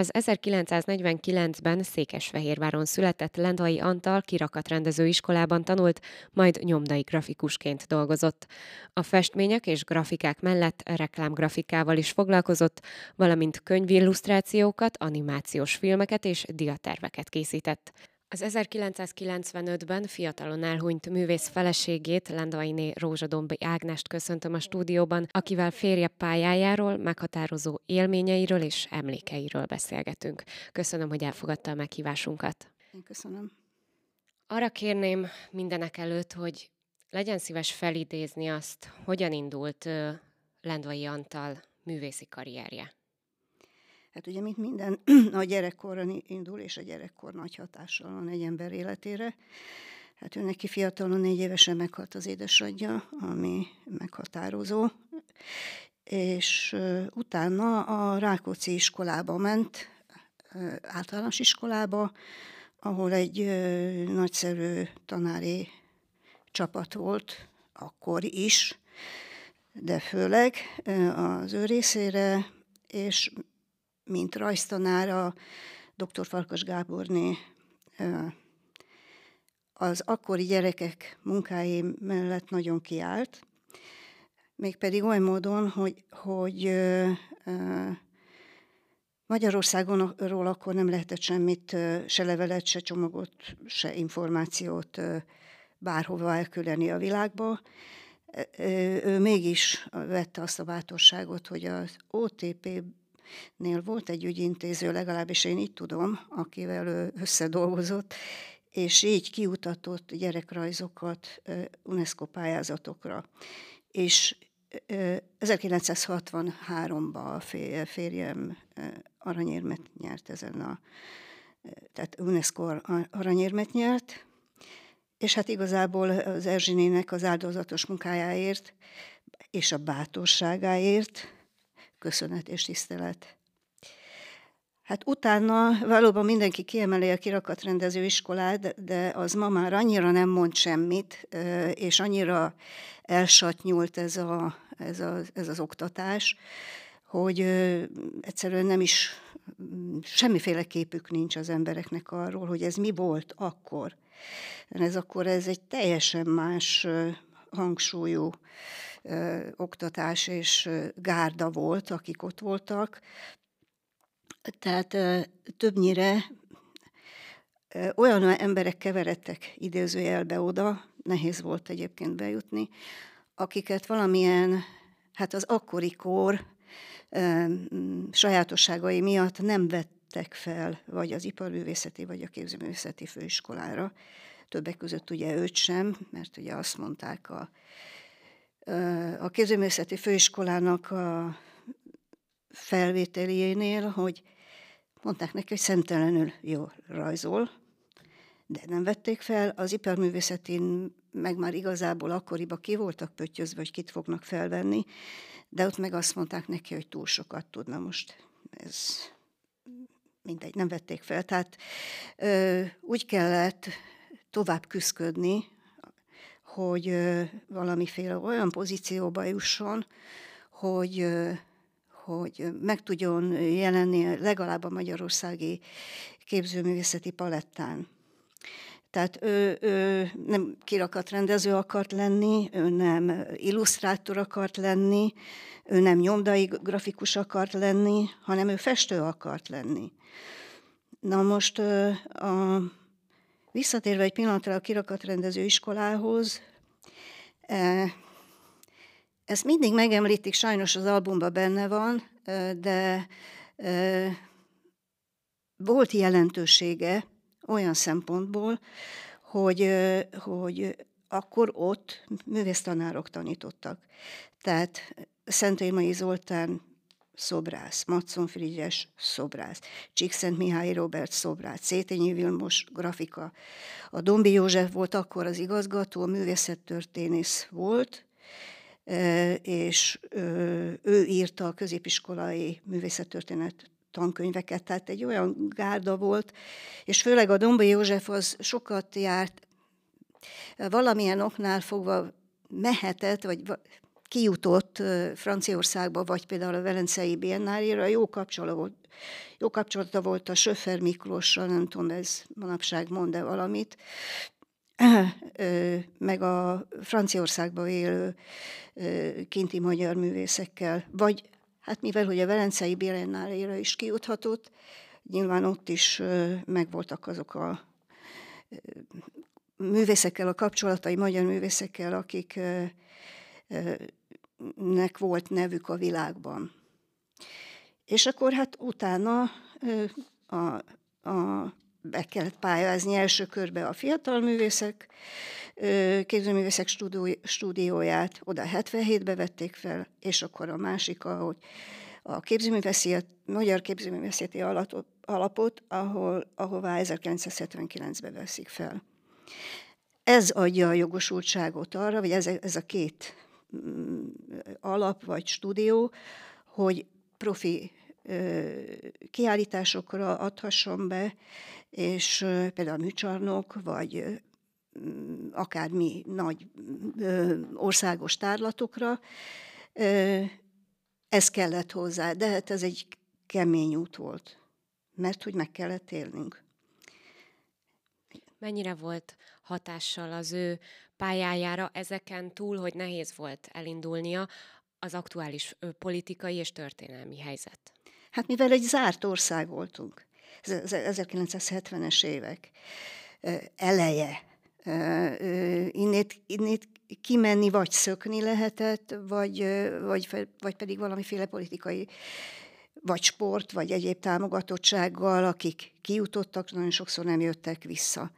Az 1949-ben Székesfehérváron született Lendvai Antal kirakatrendező iskolában tanult, majd nyomdai grafikusként dolgozott. A festmények és grafikák mellett reklámgrafikával is foglalkozott, valamint könyvillusztrációkat, animációs filmeket és diaterveket készített. Az 1995-ben fiatalon elhunyt művész feleségét, Lendvainé Rózsadombi Ágnest köszöntöm a stúdióban, akivel férje pályájáról, meghatározó élményeiről és emlékeiről beszélgetünk. Köszönöm, hogy elfogadta a meghívásunkat. Én köszönöm. Arra kérném mindenek előtt, hogy legyen szíves felidézni azt, hogyan indult Lendvai Antal művészi karrierje. Hát ugye, mint minden, a gyerekkorra indul, és a gyerekkor nagy hatással van egy ember életére. Hát ő neki fiatalon négy évesen meghalt az édesanyja, ami meghatározó, és utána a Rákóczi iskolába ment, általános iskolába, ahol egy nagyszerű tanári csapat volt, akkor is, de főleg az ő részére, és mint rajztanára dr. Farkas Gáborné az akkori gyerekek munkái mellett nagyon kiállt, mégpedig olyan módon, hogy, hogy ö, ö, Magyarországonról akkor nem lehetett semmit, se levelet, se csomagot, se információt bárhova elküldeni a világba. Ő mégis vette azt a bátorságot, hogy az OTP nél volt egy ügyintéző, legalábbis én így tudom, akivel ő összedolgozott, és így kiutatott gyerekrajzokat UNESCO pályázatokra. És 1963-ban a férjem aranyérmet nyert ezen a, tehát UNESCO aranyérmet nyert, és hát igazából az Erzsinének az áldozatos munkájáért és a bátorságáért köszönet és tisztelet. Hát utána valóban mindenki kiemeli a kirakatrendező iskolát, de az ma már annyira nem mond semmit, és annyira elsatnyult ez, a, ez, a, ez az oktatás, hogy egyszerűen nem is semmiféle képük nincs az embereknek arról, hogy ez mi volt akkor. Ez akkor ez egy teljesen más hangsúlyú oktatás és gárda volt, akik ott voltak. Tehát többnyire olyan emberek keveredtek idézőjelbe oda, nehéz volt egyébként bejutni, akiket valamilyen, hát az akkori kor sajátosságai miatt nem vettek fel, vagy az iparművészeti, vagy a képzőművészeti főiskolára. Többek között ugye őt sem, mert ugye azt mondták a a kézművészeti főiskolának a felvételénél, hogy mondták neki, hogy szemtelenül jó rajzol, de nem vették fel. Az iparművészetén meg már igazából akkoriban ki voltak pöttyözve, hogy kit fognak felvenni, de ott meg azt mondták neki, hogy túl sokat tudna most. Ez mindegy, nem vették fel. Tehát ö, úgy kellett tovább küzdködni hogy valamiféle olyan pozícióba jusson, hogy, hogy meg tudjon jelenni legalább a magyarországi képzőművészeti palettán. Tehát ő, ő nem kirakat rendező akart lenni, ő nem illusztrátor akart lenni, ő nem nyomdai grafikus akart lenni, hanem ő festő akart lenni. Na most a Visszatérve egy pillanatra a kirakatrendező iskolához, e, ezt mindig megemlítik, sajnos az albumban benne van, e, de e, volt jelentősége olyan szempontból, hogy, hogy akkor ott művésztanárok tanítottak. Tehát Szentélmai Zoltán szobrász, Matson Frigyes szobrász, Csíkszent Mihály Robert szobrász, Szétényi Vilmos grafika. A Dombi József volt akkor az igazgató, a művészettörténész volt, és ő írta a középiskolai művészettörténet tankönyveket, tehát egy olyan gárda volt, és főleg a Dombai József az sokat járt, valamilyen oknál fogva mehetett, vagy kijutott Franciaországba, vagy például a Velencei Biennáléra, jó kapcsolata volt, jó kapcsolata volt a Söfer Miklossal, nem tudom, ez manapság mond-e valamit, meg a Franciaországban élő kinti magyar művészekkel, vagy hát mivel hogy a Velencei Biennáléra is kijuthatott, nyilván ott is megvoltak azok a művészekkel a kapcsolatai, magyar művészekkel, akiknek volt nevük a világban. És akkor hát utána a, a, be kellett pályázni első körbe a fiatal művészek, képzőművészek stúdióját, oda 77-be vették fel, és akkor a másik, ahogy a képzőművészet, magyar képzőművészeti alapot, ahol, ahová 1979-ben veszik fel. Ez adja a jogosultságot arra, vagy ez, ez a két alap vagy stúdió, hogy profi kiállításokra adhasson be, és például a műcsarnok, vagy akármi nagy országos tárlatokra, ez kellett hozzá, de hát ez egy kemény út volt, mert hogy meg kellett élnünk. Mennyire volt hatással az ő pályájára ezeken túl, hogy nehéz volt elindulnia az aktuális politikai és történelmi helyzet? Hát mivel egy zárt ország voltunk, 1970-es évek eleje, innét, innét kimenni vagy szökni lehetett, vagy, vagy, vagy pedig valamiféle politikai vagy sport, vagy egyéb támogatottsággal, akik kijutottak, nagyon sokszor nem jöttek vissza.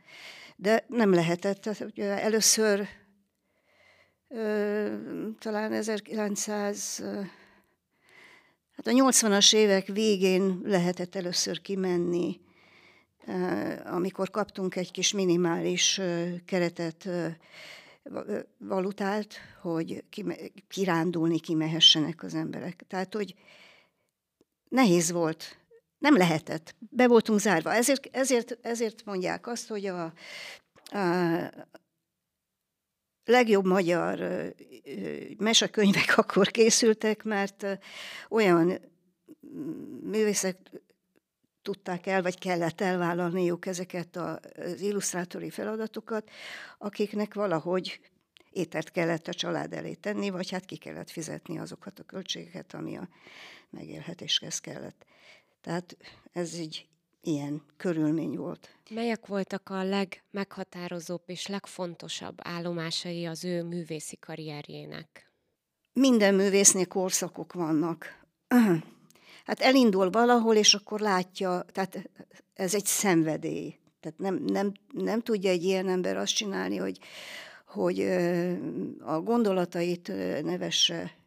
De nem lehetett. Először talán 1900 Hát a 80-as évek végén lehetett először kimenni, amikor kaptunk egy kis minimális keretet, valutát, hogy kirándulni kimehessenek az emberek. Tehát, hogy nehéz volt, nem lehetett, be voltunk zárva. Ezért, ezért, ezért mondják azt, hogy a, a legjobb magyar mesekönyvek akkor készültek, mert olyan művészek tudták el, vagy kellett elvállalniuk ezeket az illusztrátori feladatokat, akiknek valahogy ételt kellett a család elé tenni, vagy hát ki kellett fizetni azokat a költségeket, ami a megélhetéshez kellett. Tehát ez így ilyen körülmény volt. Melyek voltak a legmeghatározóbb és legfontosabb állomásai az ő művészi karrierjének? Minden művésznél korszakok vannak. Hát elindul valahol, és akkor látja, tehát ez egy szenvedély. Tehát nem, nem, nem tudja egy ilyen ember azt csinálni, hogy, hogy a gondolatait nevesse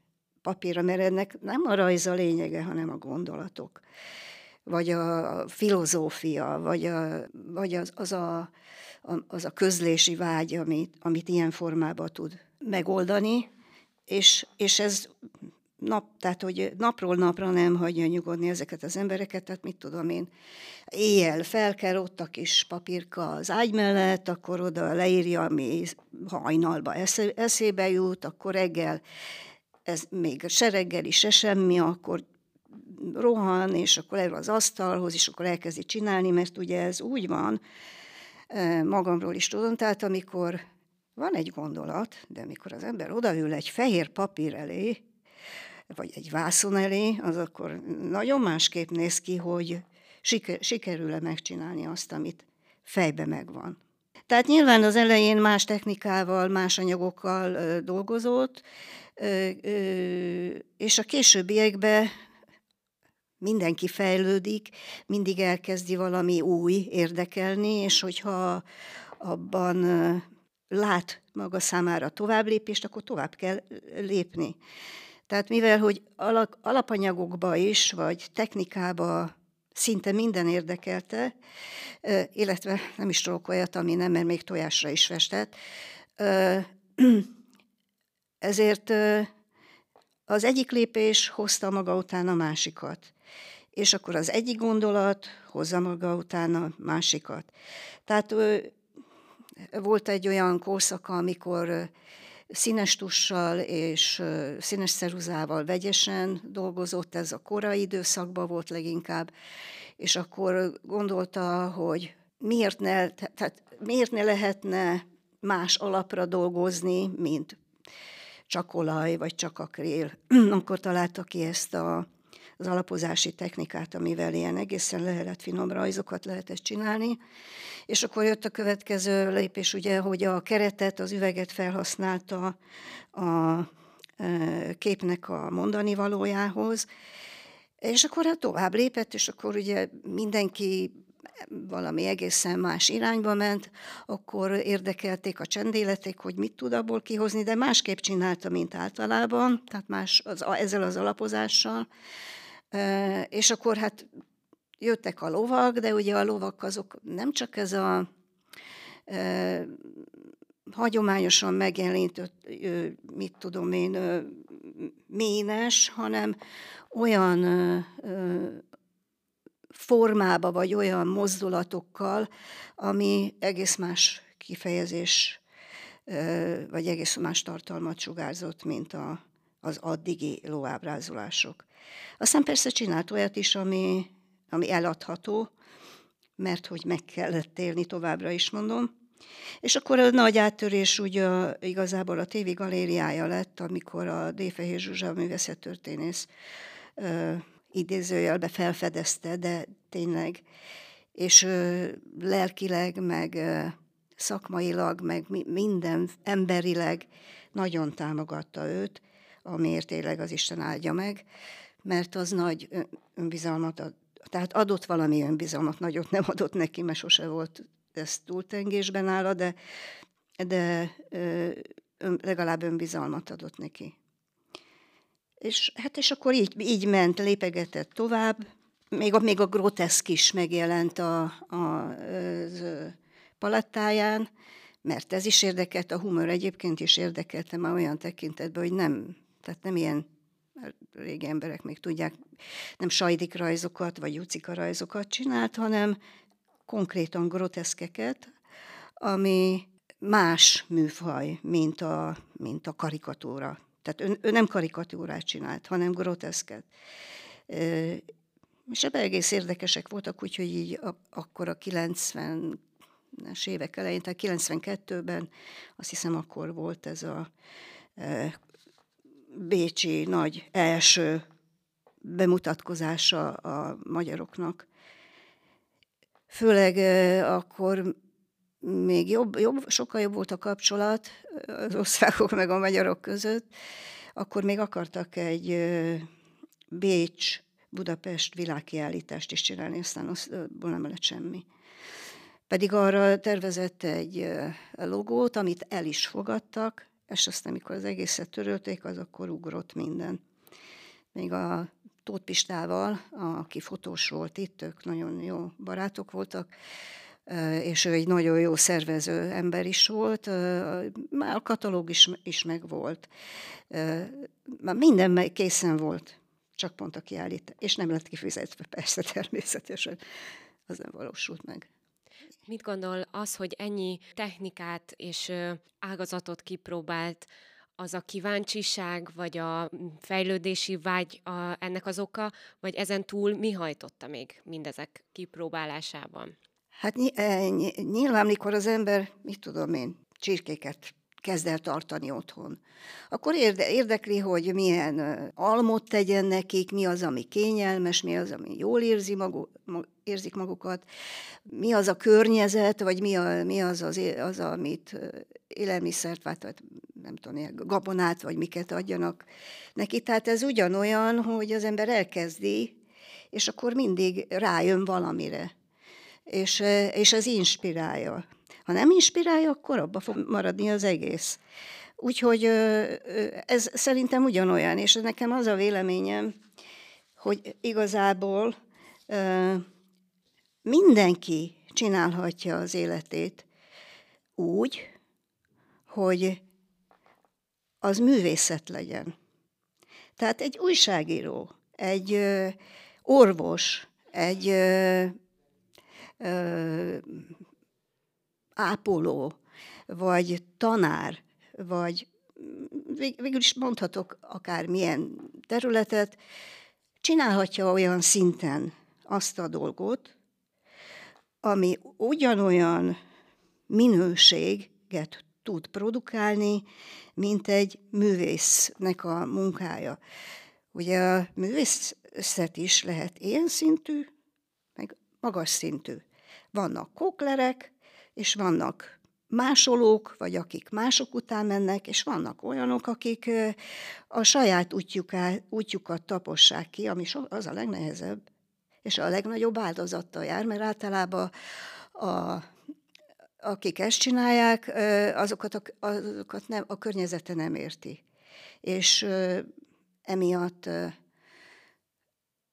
papírra, mert ennek nem a rajz a lényege, hanem a gondolatok. Vagy a filozófia, vagy, a, vagy az, az, a, az a közlési vágy, amit, amit ilyen formában tud megoldani, és, és ez nap, tehát hogy napról napra nem hagyja nyugodni ezeket az embereket, tehát mit tudom én, éjjel fel kell ott a kis papírka az ágy mellett, akkor oda leírja, ami hajnalba eszébe jut, akkor reggel ez még se reggeli, se semmi, akkor rohan, és akkor erről az asztalhoz, és akkor elkezdi csinálni, mert ugye ez úgy van, magamról is tudom, tehát amikor van egy gondolat, de amikor az ember odaül egy fehér papír elé, vagy egy vászon elé, az akkor nagyon másképp néz ki, hogy siker, sikerül-e megcsinálni azt, amit fejbe megvan. Tehát nyilván az elején más technikával, más anyagokkal dolgozott, és a későbbiekben mindenki fejlődik, mindig elkezdi valami új érdekelni, és hogyha abban lát maga számára tovább lépést, akkor tovább kell lépni. Tehát mivel, hogy alapanyagokba is, vagy technikába szinte minden érdekelte, illetve nem is tudok olyat, ami nem, mert még tojásra is festett, ezért az egyik lépés hozta maga után a másikat. És akkor az egyik gondolat hozza maga után a másikat. Tehát volt egy olyan korszaka, amikor színes tussal és színes szeruzával vegyesen dolgozott, ez a korai időszakban volt leginkább, és akkor gondolta, hogy miért ne, tehát miért ne lehetne más alapra dolgozni, mint csak olaj, vagy csak akrél. akkor találta ki ezt a, az alapozási technikát, amivel ilyen egészen lehetett finom rajzokat lehetett csinálni. És akkor jött a következő lépés, ugye, hogy a keretet, az üveget felhasználta a e, képnek a mondani valójához, és akkor hát tovább lépett, és akkor ugye mindenki valami egészen más irányba ment, akkor érdekelték a csendéleték, hogy mit tud abból kihozni, de másképp csinálta, mint általában, tehát más az, ezzel az alapozással. És akkor hát jöttek a lovak, de ugye a lovak azok nem csak ez a e, hagyományosan megjelenített, mit tudom én, ménes, hanem olyan formába, vagy olyan mozdulatokkal, ami egész más kifejezés, vagy egész más tartalmat sugárzott, mint a, az addigi lóábrázolások. Aztán persze csinált olyat is, ami, ami eladható, mert hogy meg kellett élni továbbra is mondom. És akkor a nagy áttörés ugye igazából a tévi galériája lett, amikor a Défehér Zsuzsa művészettörténész idézőjelbe felfedezte, de tényleg, és ö, lelkileg, meg ö, szakmailag, meg mi, minden emberileg nagyon támogatta őt, amiért tényleg az Isten áldja meg, mert az nagy önbizalmat ad, tehát adott valami önbizalmat, nagyot nem adott neki, mert sose volt ez túltengésben áll, de, de ö, legalább önbizalmat adott neki. És hát és akkor így, így ment, lépegetett tovább. Még a, még a groteszk is megjelent a, a, a palettáján, mert ez is érdekelt, a humor egyébként is érdekelte már olyan tekintetben, hogy nem, tehát nem ilyen régi emberek még tudják, nem sajdik rajzokat, vagy jucika rajzokat csinált, hanem konkrétan groteszkeket, ami más műfaj, mint a, mint a karikatúra. Tehát ő, ő nem karikatúrát csinált, hanem groteszket. És ebben egész érdekesek voltak, úgyhogy így akkor a 90-es évek elején, tehát 92-ben azt hiszem akkor volt ez a Bécsi nagy első bemutatkozása a magyaroknak. Főleg akkor még jobb, jobb, sokkal jobb volt a kapcsolat az osztrákok meg a magyarok között, akkor még akartak egy Bécs, Budapest világkiállítást is csinálni, aztán abból nem lett semmi. Pedig arra tervezett egy logót, amit el is fogadtak, és aztán, amikor az egészet törölték, az akkor ugrott minden. Még a Tóth Pistával, aki fotós volt itt, ők nagyon jó barátok voltak, és ő egy nagyon jó szervező ember is volt, már a katalóg is, is megvolt. Már minden készen volt, csak pont a kiállít, és nem lett kifizetve, persze természetesen, az nem valósult meg. Mit gondol az, hogy ennyi technikát és ágazatot kipróbált, az a kíváncsiság, vagy a fejlődési vágy a, ennek az oka, vagy ezen túl mi hajtotta még mindezek kipróbálásában? Hát eh, nyilván, mikor az ember, mit tudom én, csirkéket kezd el tartani otthon. Akkor érde, érdekli, hogy milyen almot tegyen nekik, mi az, ami kényelmes, mi az, ami jól érzi magu, érzik magukat, mi az a környezet, vagy mi, a, mi az, az, az, amit élelmiszert, vagy nem tudom, gabonát, vagy miket adjanak neki. Tehát ez ugyanolyan, hogy az ember elkezdi, és akkor mindig rájön valamire és, és ez inspirálja. Ha nem inspirálja, akkor abba fog maradni az egész. Úgyhogy ez szerintem ugyanolyan, és nekem az a véleményem, hogy igazából mindenki csinálhatja az életét úgy, hogy az művészet legyen. Tehát egy újságíró, egy orvos, egy ápoló, vagy tanár, vagy végül is mondhatok akár milyen területet, csinálhatja olyan szinten azt a dolgot, ami ugyanolyan minőséget tud produkálni, mint egy művésznek a munkája. Ugye a művészet is lehet ilyen szintű, meg magas szintű. Vannak koklerek, és vannak másolók, vagy akik mások után mennek, és vannak olyanok, akik a saját útjuká, útjukat tapossák ki, ami az a legnehezebb, és a legnagyobb áldozattal jár, mert általában a, akik ezt csinálják, azokat, a, azokat nem, a környezete nem érti. És emiatt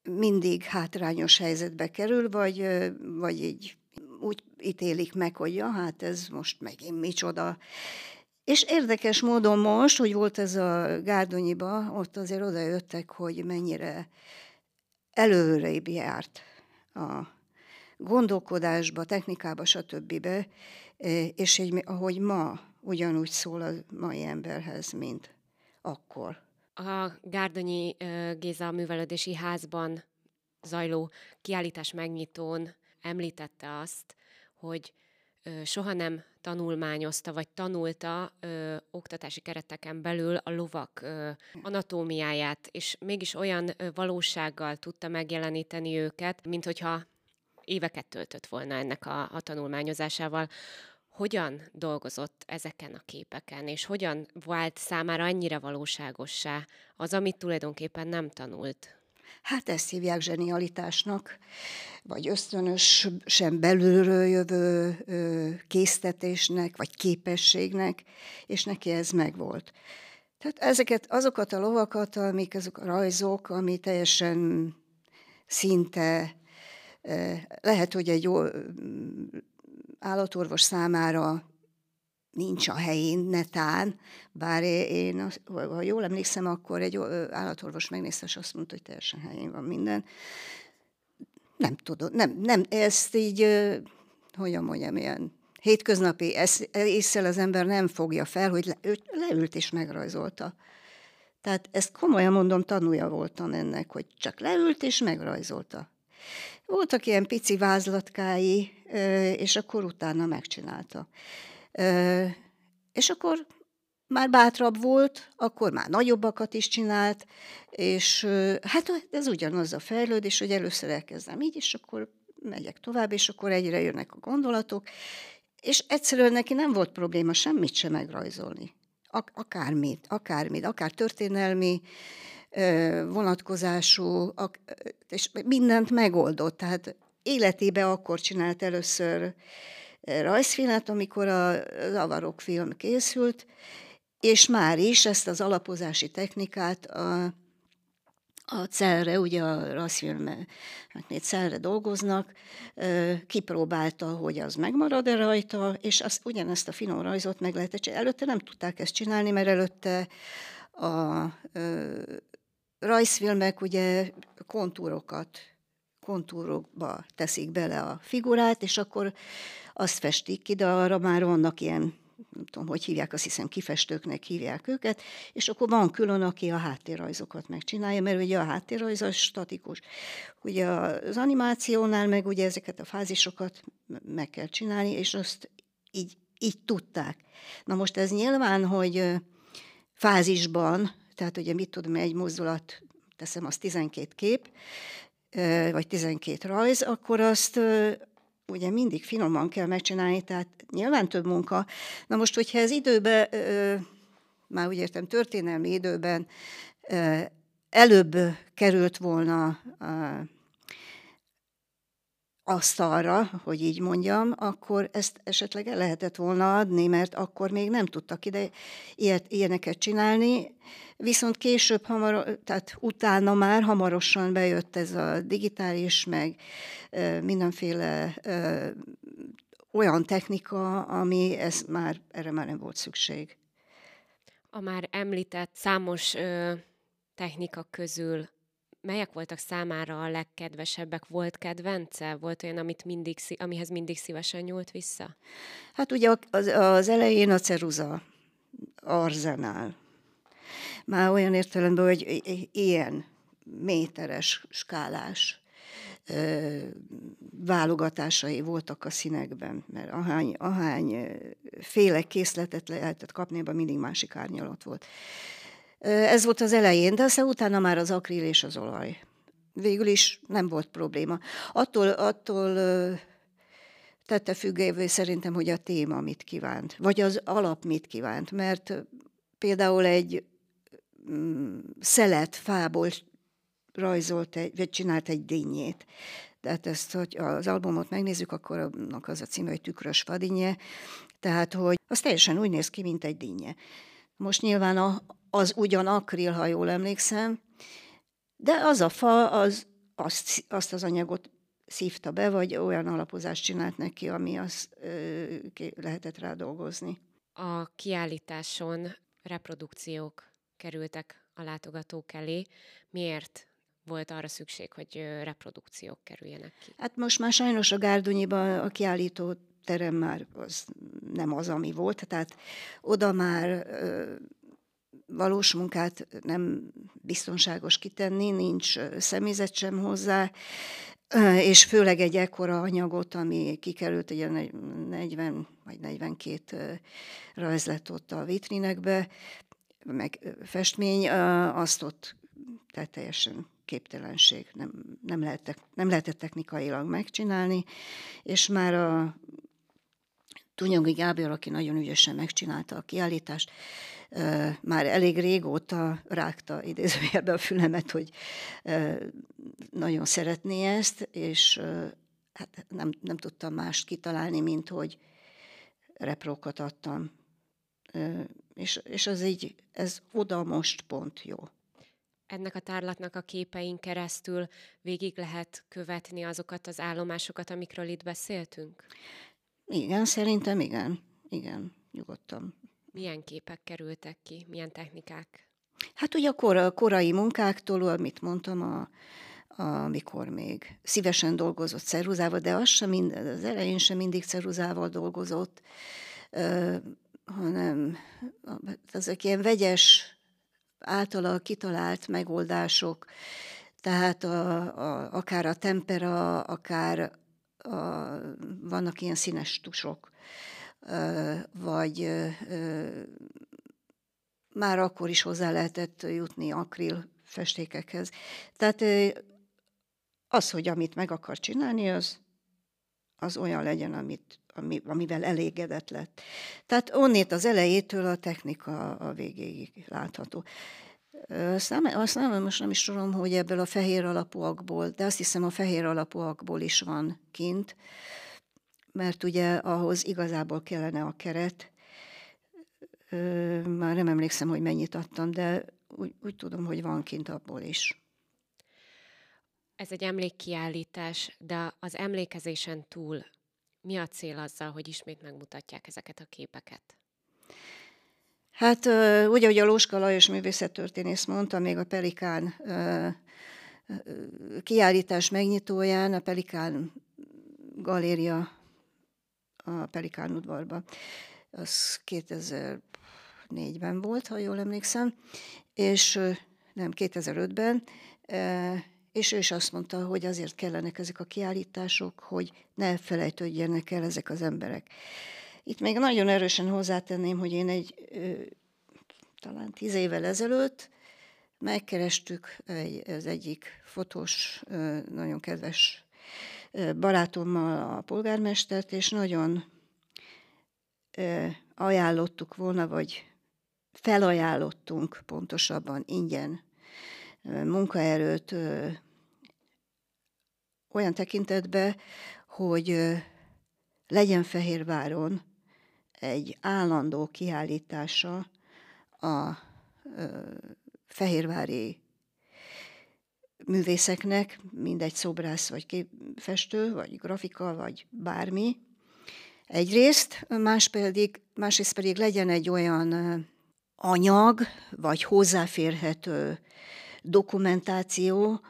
mindig hátrányos helyzetbe kerül, vagy, vagy így ítélik meg, hogy ja, hát ez most megint micsoda. És érdekes módon most, hogy volt ez a Gárdonyiba, ott azért odajöttek, hogy mennyire előrébb járt a gondolkodásba, technikába, stb. És egy, ahogy ma ugyanúgy szól a mai emberhez, mint akkor. A Gárdonyi Géza művelődési házban zajló kiállítás megnyitón említette azt, hogy soha nem tanulmányozta, vagy tanulta ö, oktatási kereteken belül a lovak ö, anatómiáját, és mégis olyan ö, valósággal tudta megjeleníteni őket, mint hogyha éveket töltött volna ennek a, a tanulmányozásával. Hogyan dolgozott ezeken a képeken, és hogyan vált számára annyira valóságossá az, amit tulajdonképpen nem tanult? Hát ezt hívják zsenialitásnak, vagy ösztönösen belülről jövő késztetésnek, vagy képességnek, és neki ez megvolt. Tehát ezeket, azokat a lovakat, amik azok a rajzok, ami teljesen szinte lehet, hogy egy jó állatorvos számára nincs a helyén, netán, bár én, ha jól emlékszem, akkor egy állatorvos megnézte, és azt mondta, hogy teljesen helyén van minden. Nem tudom, nem, nem, ezt így, hogyan mondjam, ilyen hétköznapi észre az ember nem fogja fel, hogy le, leült és megrajzolta. Tehát ezt komolyan mondom, tanulja voltam ennek, hogy csak leült és megrajzolta. Voltak ilyen pici vázlatkái, és akkor utána megcsinálta. És akkor már bátrabb volt, akkor már nagyobbakat is csinált, és hát ez ugyanaz a fejlődés, hogy először elkezdem így, és akkor megyek tovább, és akkor egyre jönnek a gondolatok, és egyszerűen neki nem volt probléma semmit sem megrajzolni. Ak- akármit, akármit, akár történelmi vonatkozású, és mindent megoldott. Tehát életébe akkor csinált először rajzfilmet, amikor a Zavarok film készült, és már is ezt az alapozási technikát a, a celre, ugye a rajzfilmeknél celre dolgoznak, kipróbálta, hogy az megmarad-e rajta, és az, ugyanezt a finom rajzot meg lehetett csinálni. Előtte nem tudták ezt csinálni, mert előtte a rajzfilmek ugye kontúrokat, kontúrokba teszik bele a figurát, és akkor azt festik ki, de arra már vannak ilyen nem tudom, hogy hívják, azt hiszem kifestőknek hívják őket, és akkor van külön, aki a háttérrajzokat megcsinálja, mert ugye a háttérrajz az statikus. Ugye az animációnál meg ugye ezeket a fázisokat meg kell csinálni, és azt így, így tudták. Na most ez nyilván, hogy fázisban, tehát ugye mit tudom, egy mozdulat, teszem az 12 kép, vagy 12 rajz, akkor azt ugye mindig finoman kell megcsinálni, tehát nyilván több munka. Na most, hogyha ez időben, már úgy értem, történelmi időben előbb került volna asztalra, hogy így mondjam, akkor ezt esetleg el lehetett volna adni, mert akkor még nem tudtak ide ilyet, ilyeneket csinálni, viszont később, hamar, tehát utána már hamarosan bejött ez a digitális, meg mindenféle olyan technika, ami ez már, erre már nem volt szükség. A már említett számos ö, technika közül melyek voltak számára a legkedvesebbek? Volt kedvence? Volt olyan, amit mindig, amihez mindig szívesen nyúlt vissza? Hát ugye az, az elején a ceruza, arzenál. Már olyan értelemben, hogy ilyen méteres, skálás válogatásai voltak a színekben, mert ahány, ahány féle készletet lehetett kapni, abban mindig másik árnyalat volt. Ez volt az elején, de aztán utána már az akril és az olaj. Végül is nem volt probléma. Attól, attól tette függővé szerintem, hogy a téma mit kívánt, vagy az alap mit kívánt, mert például egy mm, szelet fából rajzolt, egy, vagy csinált egy dinnyét. Tehát ezt, hogy az albumot megnézzük, akkor annak az a címe, hogy Tükrös fadinnye, tehát, hogy az teljesen úgy néz ki, mint egy dinnye. Most nyilván a, az ugyan akril, ha jól emlékszem, de az a fa, az, azt, azt az anyagot szívta be, vagy olyan alapozást csinált neki, ami azt ö, lehetett rá dolgozni. A kiállításon reprodukciók kerültek a látogatók elé. Miért volt arra szükség, hogy reprodukciók kerüljenek ki? Hát most már sajnos a Gárdonyiban a kiállító terem már az nem az, ami volt, tehát oda már valós munkát nem biztonságos kitenni, nincs személyzet sem hozzá, és főleg egy ekkora anyagot, ami kikerült, ugye 40 vagy 42 rajz ott a vitrinekbe, meg festmény, azt ott tehát teljesen képtelenség, nem, nem, lehetett, nem lehetett technikailag megcsinálni, és már a Tunyongi Gábor, aki nagyon ügyesen megcsinálta a kiállítást, már elég régóta rágta idézőjelbe a fülemet, hogy nagyon szeretné ezt, és hát nem, nem tudtam mást kitalálni, mint hogy reprókat adtam. És, és az így, ez oda most pont jó. Ennek a tárlatnak a képein keresztül végig lehet követni azokat az állomásokat, amikről itt beszéltünk? Igen, szerintem igen. Igen, nyugodtan. Milyen képek kerültek ki? Milyen technikák? Hát ugye a kor, korai munkáktól, amit mondtam, a, amikor még szívesen dolgozott ceruzával, de az, sem mind, az elején sem mindig ceruzával dolgozott, ö, hanem ezek ilyen vegyes, általa kitalált megoldások, tehát a, a, akár a tempera, akár a, vannak ilyen színes tusok, vagy már akkor is hozzá lehetett jutni akril festékekhez. Tehát az, hogy amit meg akar csinálni, az, az olyan legyen, amit, ami, amivel elégedett lett. Tehát onnét az elejétől a technika a végéig látható. Azt nem, azt nem, most nem is tudom, hogy ebből a fehér alapúakból, de azt hiszem a fehér alapúakból is van kint, mert ugye ahhoz igazából kellene a keret. Már nem emlékszem, hogy mennyit adtam, de úgy, úgy tudom, hogy van kint abból is. Ez egy emlékkiállítás, de az emlékezésen túl mi a cél azzal, hogy ismét megmutatják ezeket a képeket? Hát ugye, hogy a Lóska Lajos művészettörténész mondta, még a Pelikán kiállítás megnyitóján, a Pelikán galéria a Pelikán udvarba. Az 2004-ben volt, ha jól emlékszem, és nem 2005-ben, és ő is azt mondta, hogy azért kellenek ezek a kiállítások, hogy ne felejtődjenek el ezek az emberek. Itt még nagyon erősen hozzátenném, hogy én egy talán tíz évvel ezelőtt megkerestük egy, az egyik fotós, nagyon kedves barátommal a polgármestert, és nagyon ajánlottuk volna, vagy felajánlottunk pontosabban ingyen munkaerőt olyan tekintetbe, hogy legyen Fehérváron egy állandó kiállítása a fehérvári művészeknek, mindegy szobrász, vagy festő, vagy grafika, vagy bármi. Egyrészt, más pedig, másrészt pedig legyen egy olyan anyag, vagy hozzáférhető dokumentáció,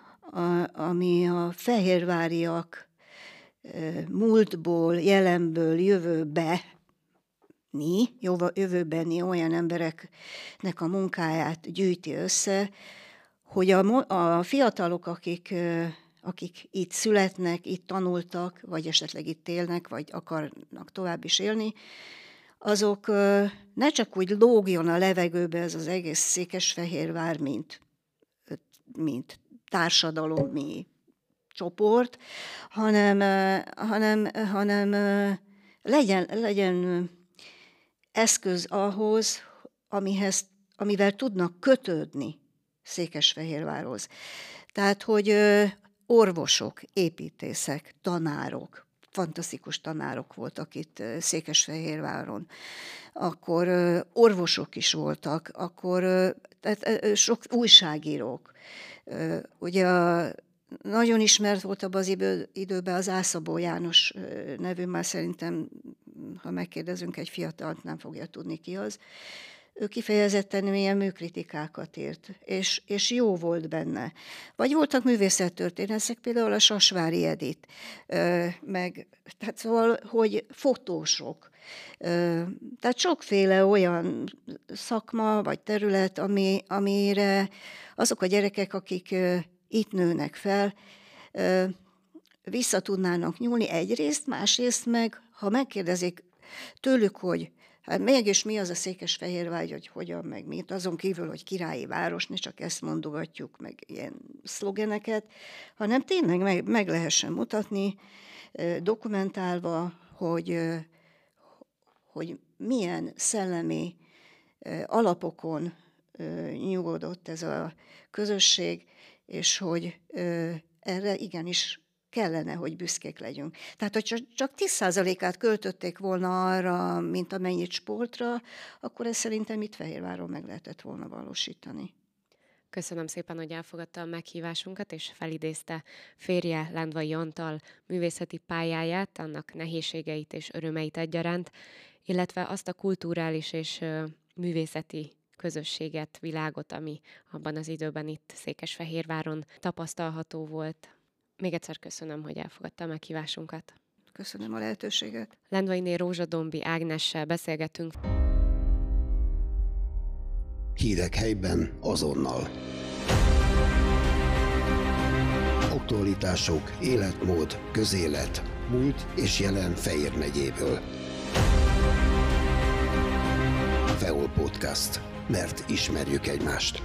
ami a fehérváriak múltból, jelenből, jövőbe ni, jövőbeni olyan embereknek a munkáját gyűjti össze, hogy a, a fiatalok, akik, akik itt születnek, itt tanultak, vagy esetleg itt élnek, vagy akarnak tovább is élni, azok ne csak úgy lógjon a levegőbe ez az egész Székesfehérvár, mint, mint társadalomi csoport, hanem, hanem, hanem legyen, legyen eszköz ahhoz, amihez, amivel tudnak kötődni Székesfehérvárhoz. Tehát, hogy orvosok, építészek, tanárok, fantasztikus tanárok voltak itt Székesfehérváron, akkor orvosok is voltak, akkor tehát sok újságírók. Ugye a, nagyon ismert volt abban az időben az Ászabó János nevű, már szerintem, ha megkérdezünk egy fiatalt, nem fogja tudni ki az. Ő kifejezetten milyen műkritikákat írt, és, és jó volt benne. Vagy voltak művészettörténetek, például a Sasvári Edit, meg, tehát szóval, hogy fotósok. Tehát sokféle olyan szakma vagy terület, ami, amire azok a gyerekek, akik itt nőnek fel, vissza tudnának nyúlni egyrészt, másrészt meg, ha megkérdezik tőlük, hogy hát mégis mi az a Székesfehérvágy, hogy hogyan, meg mit, azon kívül, hogy királyi város, ne csak ezt mondogatjuk, meg ilyen szlogeneket, hanem tényleg meg, meg lehessen mutatni, dokumentálva, hogy, hogy milyen szellemi alapokon nyugodott ez a közösség, és hogy erre igenis kellene, hogy büszkék legyünk. Tehát, hogy csak 10%-át költötték volna arra, mint amennyit sportra, akkor ezt szerintem itt Fehérváron meg lehetett volna valósítani. Köszönöm szépen, hogy elfogadta a meghívásunkat, és felidézte férje Lendvai Antal művészeti pályáját, annak nehézségeit és örömeit egyaránt, illetve azt a kulturális és művészeti közösséget, világot, ami abban az időben itt Székesfehérváron tapasztalható volt. Még egyszer köszönöm, hogy elfogadta a meghívásunkat. Köszönöm a lehetőséget. Lendvainé Rózsadombi Ágnessel beszélgetünk. Hírek helyben azonnal. Aktualitások, életmód, közélet, múlt és jelen Fejér megyéből. Feol Podcast mert ismerjük egymást.